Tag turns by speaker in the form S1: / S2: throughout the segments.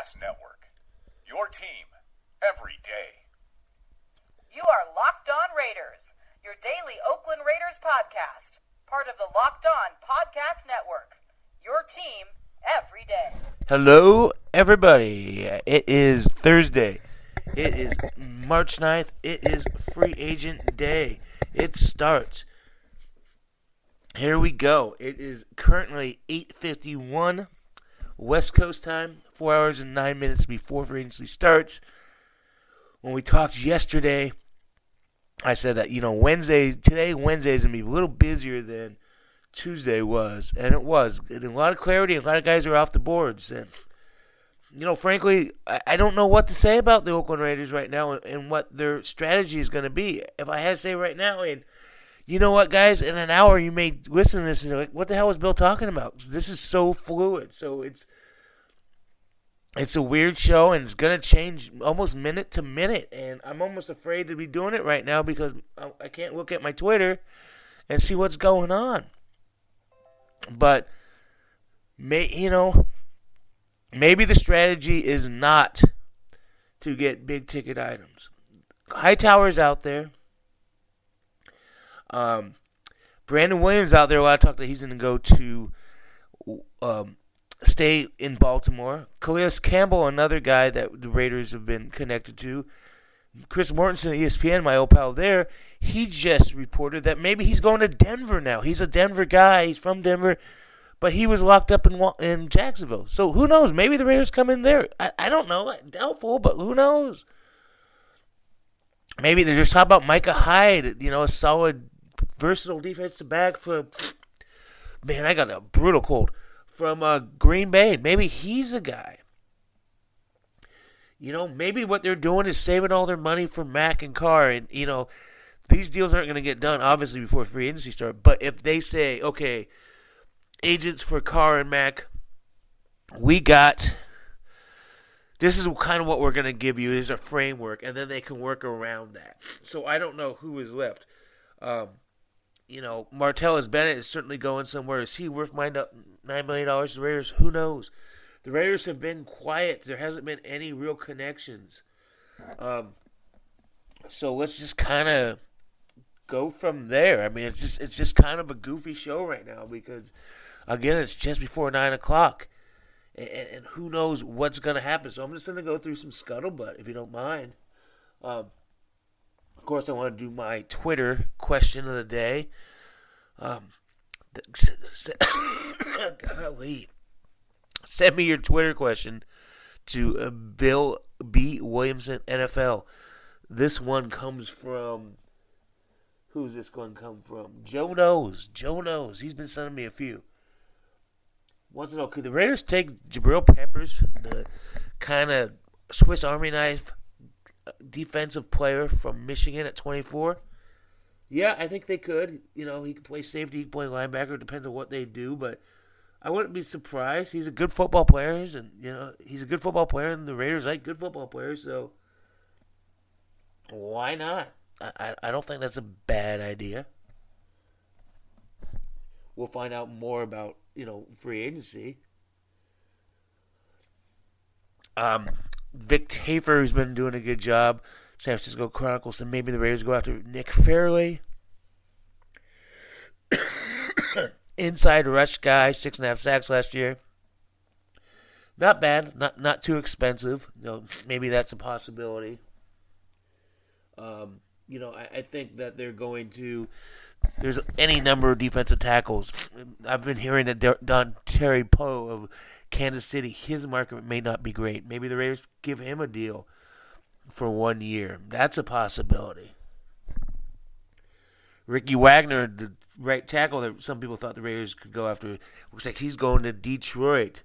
S1: Podcast Network. Your team every day.
S2: You are Locked On Raiders, your daily Oakland Raiders podcast. Part of the Locked On Podcast Network. Your team every day.
S3: Hello, everybody. It is Thursday. It is March 9th. It is free agent day. It starts. Here we go. It is currently 8:51 West Coast time, 4 hours and 9 minutes before free agency starts. When we talked yesterday, I said that, you know, Wednesday, today, Wednesday is going to be a little busier than Tuesday was. And it was. A lot of clarity. A lot of guys are off the boards. And, you know, frankly, I, I don't know what to say about the Oakland Raiders right now and, and what their strategy is going to be. If I had to say right now, and you know what, guys, in an hour you may listen to this and like, what the hell was Bill talking about? This is so fluid. So it's it's a weird show and it's going to change almost minute to minute and i'm almost afraid to be doing it right now because i can't look at my twitter and see what's going on. But may you know maybe the strategy is not to get big ticket items. Hightower's out there. Um, brandon williams out there a lot of talk that he's to go to um, stay in Baltimore. Calais Campbell, another guy that the Raiders have been connected to. Chris Mortensen, ESPN, my old pal there, he just reported that maybe he's going to Denver now. He's a Denver guy. He's from Denver, but he was locked up in in Jacksonville. So who knows? Maybe the Raiders come in there. I, I don't know. Doubtful, but who knows? Maybe they're just talking about Micah Hyde. You know, a solid, versatile defensive back for. Man, I got a brutal cold from uh, Green Bay. Maybe he's a guy. You know, maybe what they're doing is saving all their money for Mac and Carr, and you know, these deals aren't going to get done obviously before free agency start. But if they say, okay, agents for Carr and Mac, we got. This is kind of what we're going to give you is a framework, and then they can work around that. So I don't know who is left. Um, you know, Martellus Bennett is certainly going somewhere. Is he worth nine million dollars to the Raiders? Who knows? The Raiders have been quiet. There hasn't been any real connections. Um, so let's just kind of go from there. I mean, it's just it's just kind of a goofy show right now because, again, it's just before nine o'clock, and, and who knows what's going to happen. So I'm just going to go through some scuttlebutt, if you don't mind. Um, of course, I want to do my Twitter question of the day. Um, golly, send me your Twitter question to uh, Bill B Williamson NFL. This one comes from who's this one come from? Joe knows. Joe knows. He's been sending me a few. Wants to know could the Raiders take Jabril Peppers, the kind of Swiss Army knife defensive player from Michigan at 24? Yeah, I think they could. You know, he can play safety, he can play linebacker. Depends on what they do, but I wouldn't be surprised. He's a good football player, and you know, he's a good football player, and the Raiders like good football players, so why not? I, I don't think that's a bad idea. We'll find out more about you know free agency. Um, Vic Tafur, who's been doing a good job. San Francisco Chronicles, and maybe the Raiders go after Nick Fairley. Inside rush guy, six and a half sacks last year. Not bad, not not too expensive. You know, maybe that's a possibility. Um, you know, I, I think that they're going to. There's any number of defensive tackles. I've been hearing that Dontari Poe of Kansas City, his market may not be great. Maybe the Raiders give him a deal for one year. That's a possibility. Ricky Wagner, the right tackle that some people thought the Raiders could go after, looks like he's going to Detroit.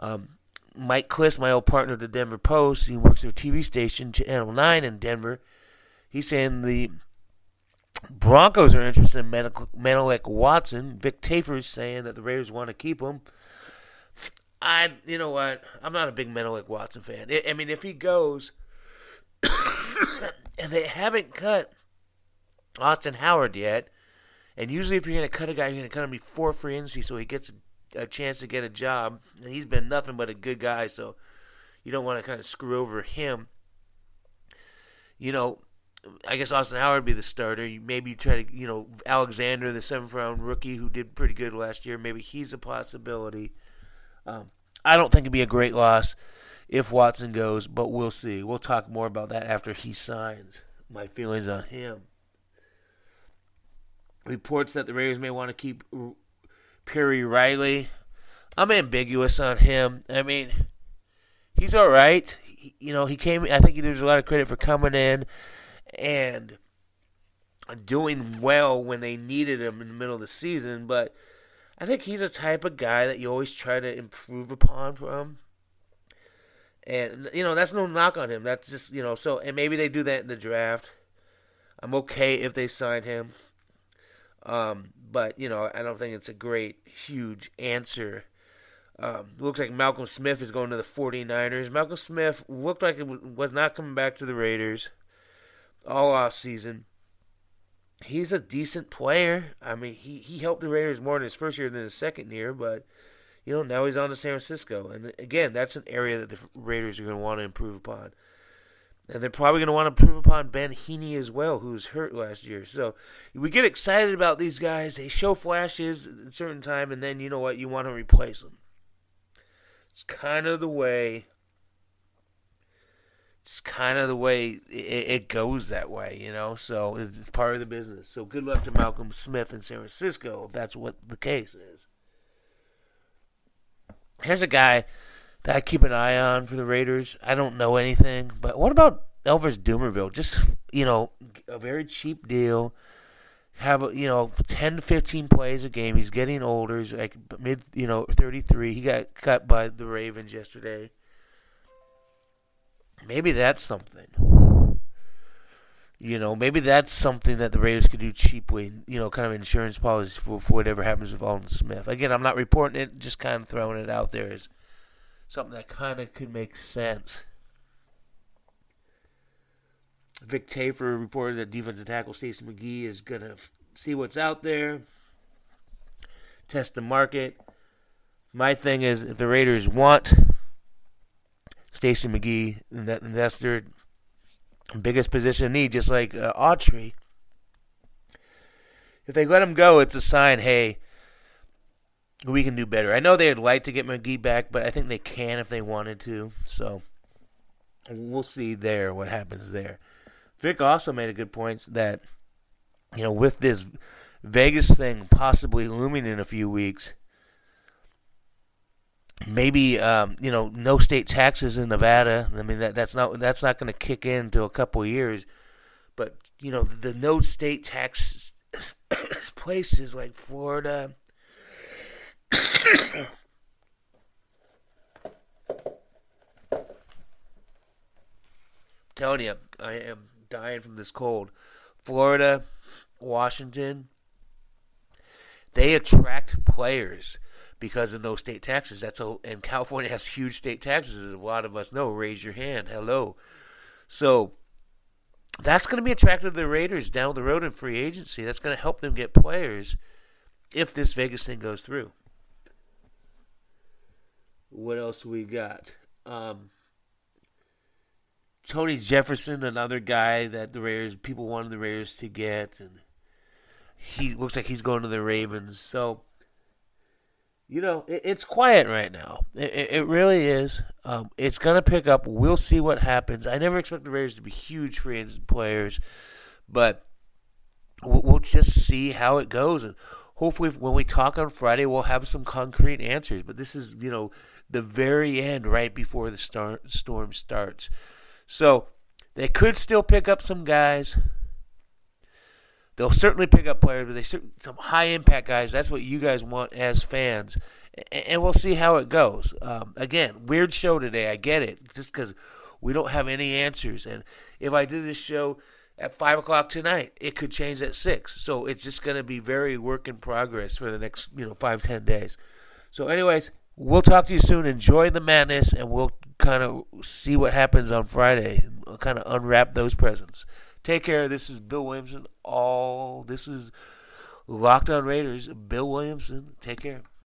S3: Um, Mike Klis, my old partner at the Denver Post, he works at a TV station, Channel 9 in Denver. He's saying the Broncos are interested in Menelik Watson. Vic Tafur is saying that the Raiders want to keep him. I, you know what? I'm not a big Menelik Watson fan. I, I mean, if he goes, and they haven't cut Austin Howard yet, and usually if you're going to cut a guy, you're going to cut him before free agency so he gets a, a chance to get a job. And he's been nothing but a good guy, so you don't want to kind of screw over him. You know, I guess Austin Howard would be the starter. Maybe you try to, you know, Alexander, the seventh round rookie who did pretty good last year. Maybe he's a possibility. Um, I don't think it'd be a great loss if Watson goes, but we'll see. We'll talk more about that after he signs. My feelings on him. Reports that the Raiders may want to keep Perry Riley. I'm ambiguous on him. I mean, he's all right. He, you know, he came. I think he deserves a lot of credit for coming in and doing well when they needed him in the middle of the season. But I think he's a type of guy that you always try to improve upon from. And you know that's no knock on him. That's just you know so and maybe they do that in the draft. I'm okay if they sign him. Um, but you know I don't think it's a great huge answer. Um, looks like Malcolm Smith is going to the 49ers. Malcolm Smith looked like it was not coming back to the Raiders all off season. He's a decent player. I mean, he, he helped the Raiders more in his first year than his second year, but you know now he's on to San Francisco, and again, that's an area that the Raiders are going to want to improve upon, and they're probably going to want to improve upon Ben Heeney as well, who was hurt last year. So we get excited about these guys. They show flashes at a certain time, and then you know what? You want to replace them. It's kind of the way it's kind of the way it, it, goes that way, you know. So it's part of the business. So good luck to Malcolm Smith in San Francisco if that's what the case is. Here's a guy that I keep an eye on for the Raiders. I don't know anything, but what about Elvis Dumervil? Just you know, a very cheap deal. Have you know, ten to fifteen plays a game. He's getting older. He's like mid, you know, thirty three. He got cut by the Ravens yesterday. Maybe that's something. You know, maybe that's something that the Raiders could do cheaply. You know, kind of insurance policy for, for whatever happens with Aldon Smith. Again, I'm not reporting it, just kind of throwing it out there as something that kind of could make sense. Vic Tafur reported that defensive tackle Stacy McGee is going to see what's out there, test the market. My thing is, if the Raiders want Stacy McGee, that, that's their biggest position need, just like uh, Autry. If they let him go, it's a sign, hey, we can do better. I know they'd like to get McGee back, but I think they can if they wanted to. So we'll see there what happens there. Vic also made a good point that, you know, with this Vegas thing possibly looming in a few weeks, maybe um, you know no state taxes in Nevada. I mean that that's not that's not going to kick in until a couple years. But you know the no state tax places like Florida. telling you, I am dying from this cold. Florida, Washington, they attract players because of no state taxes. That's a, and California has huge state taxes, as a lot of us know. Raise your hand. Hello. So that's going to be attractive to the Raiders down the road in free agency. That's going to help them get players if this Vegas thing goes through. What else we got? Um, Tony Jefferson, another guy that the Raiders people wanted the Raiders to get, and he looks like he's going to the Ravens. So you know, it, it's quiet right now. It, it, really is. Um, it's to pick up. We'll see what happens. I never expect the Raiders to be huge free agent players, but we'll, we'll just see how it goes. And hopefully, when we talk on Friday, we'll have some concrete answers. But this is, you know, the very end, right before the storm starts. So they could still pick up some guys. they'll certainly pick up players, but they some high impact guys. That's what you guys want as fans, and we'll see how it goes. Um, again, weird show today. I get it, just because we don't have any answers. And if I do this show at five o'clock tonight, it could change at six. So it's just going to be very work in progress for the next you know five ten days. So, anyways, we'll talk to you soon. Enjoy the madness, and we'll kind of see what happens on Friday. We'll kind of unwrap those presents. Take care. This is Bill Williamson. All this is Locked On Raiders. Bill Williamson. Take care.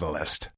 S4: Catalyst.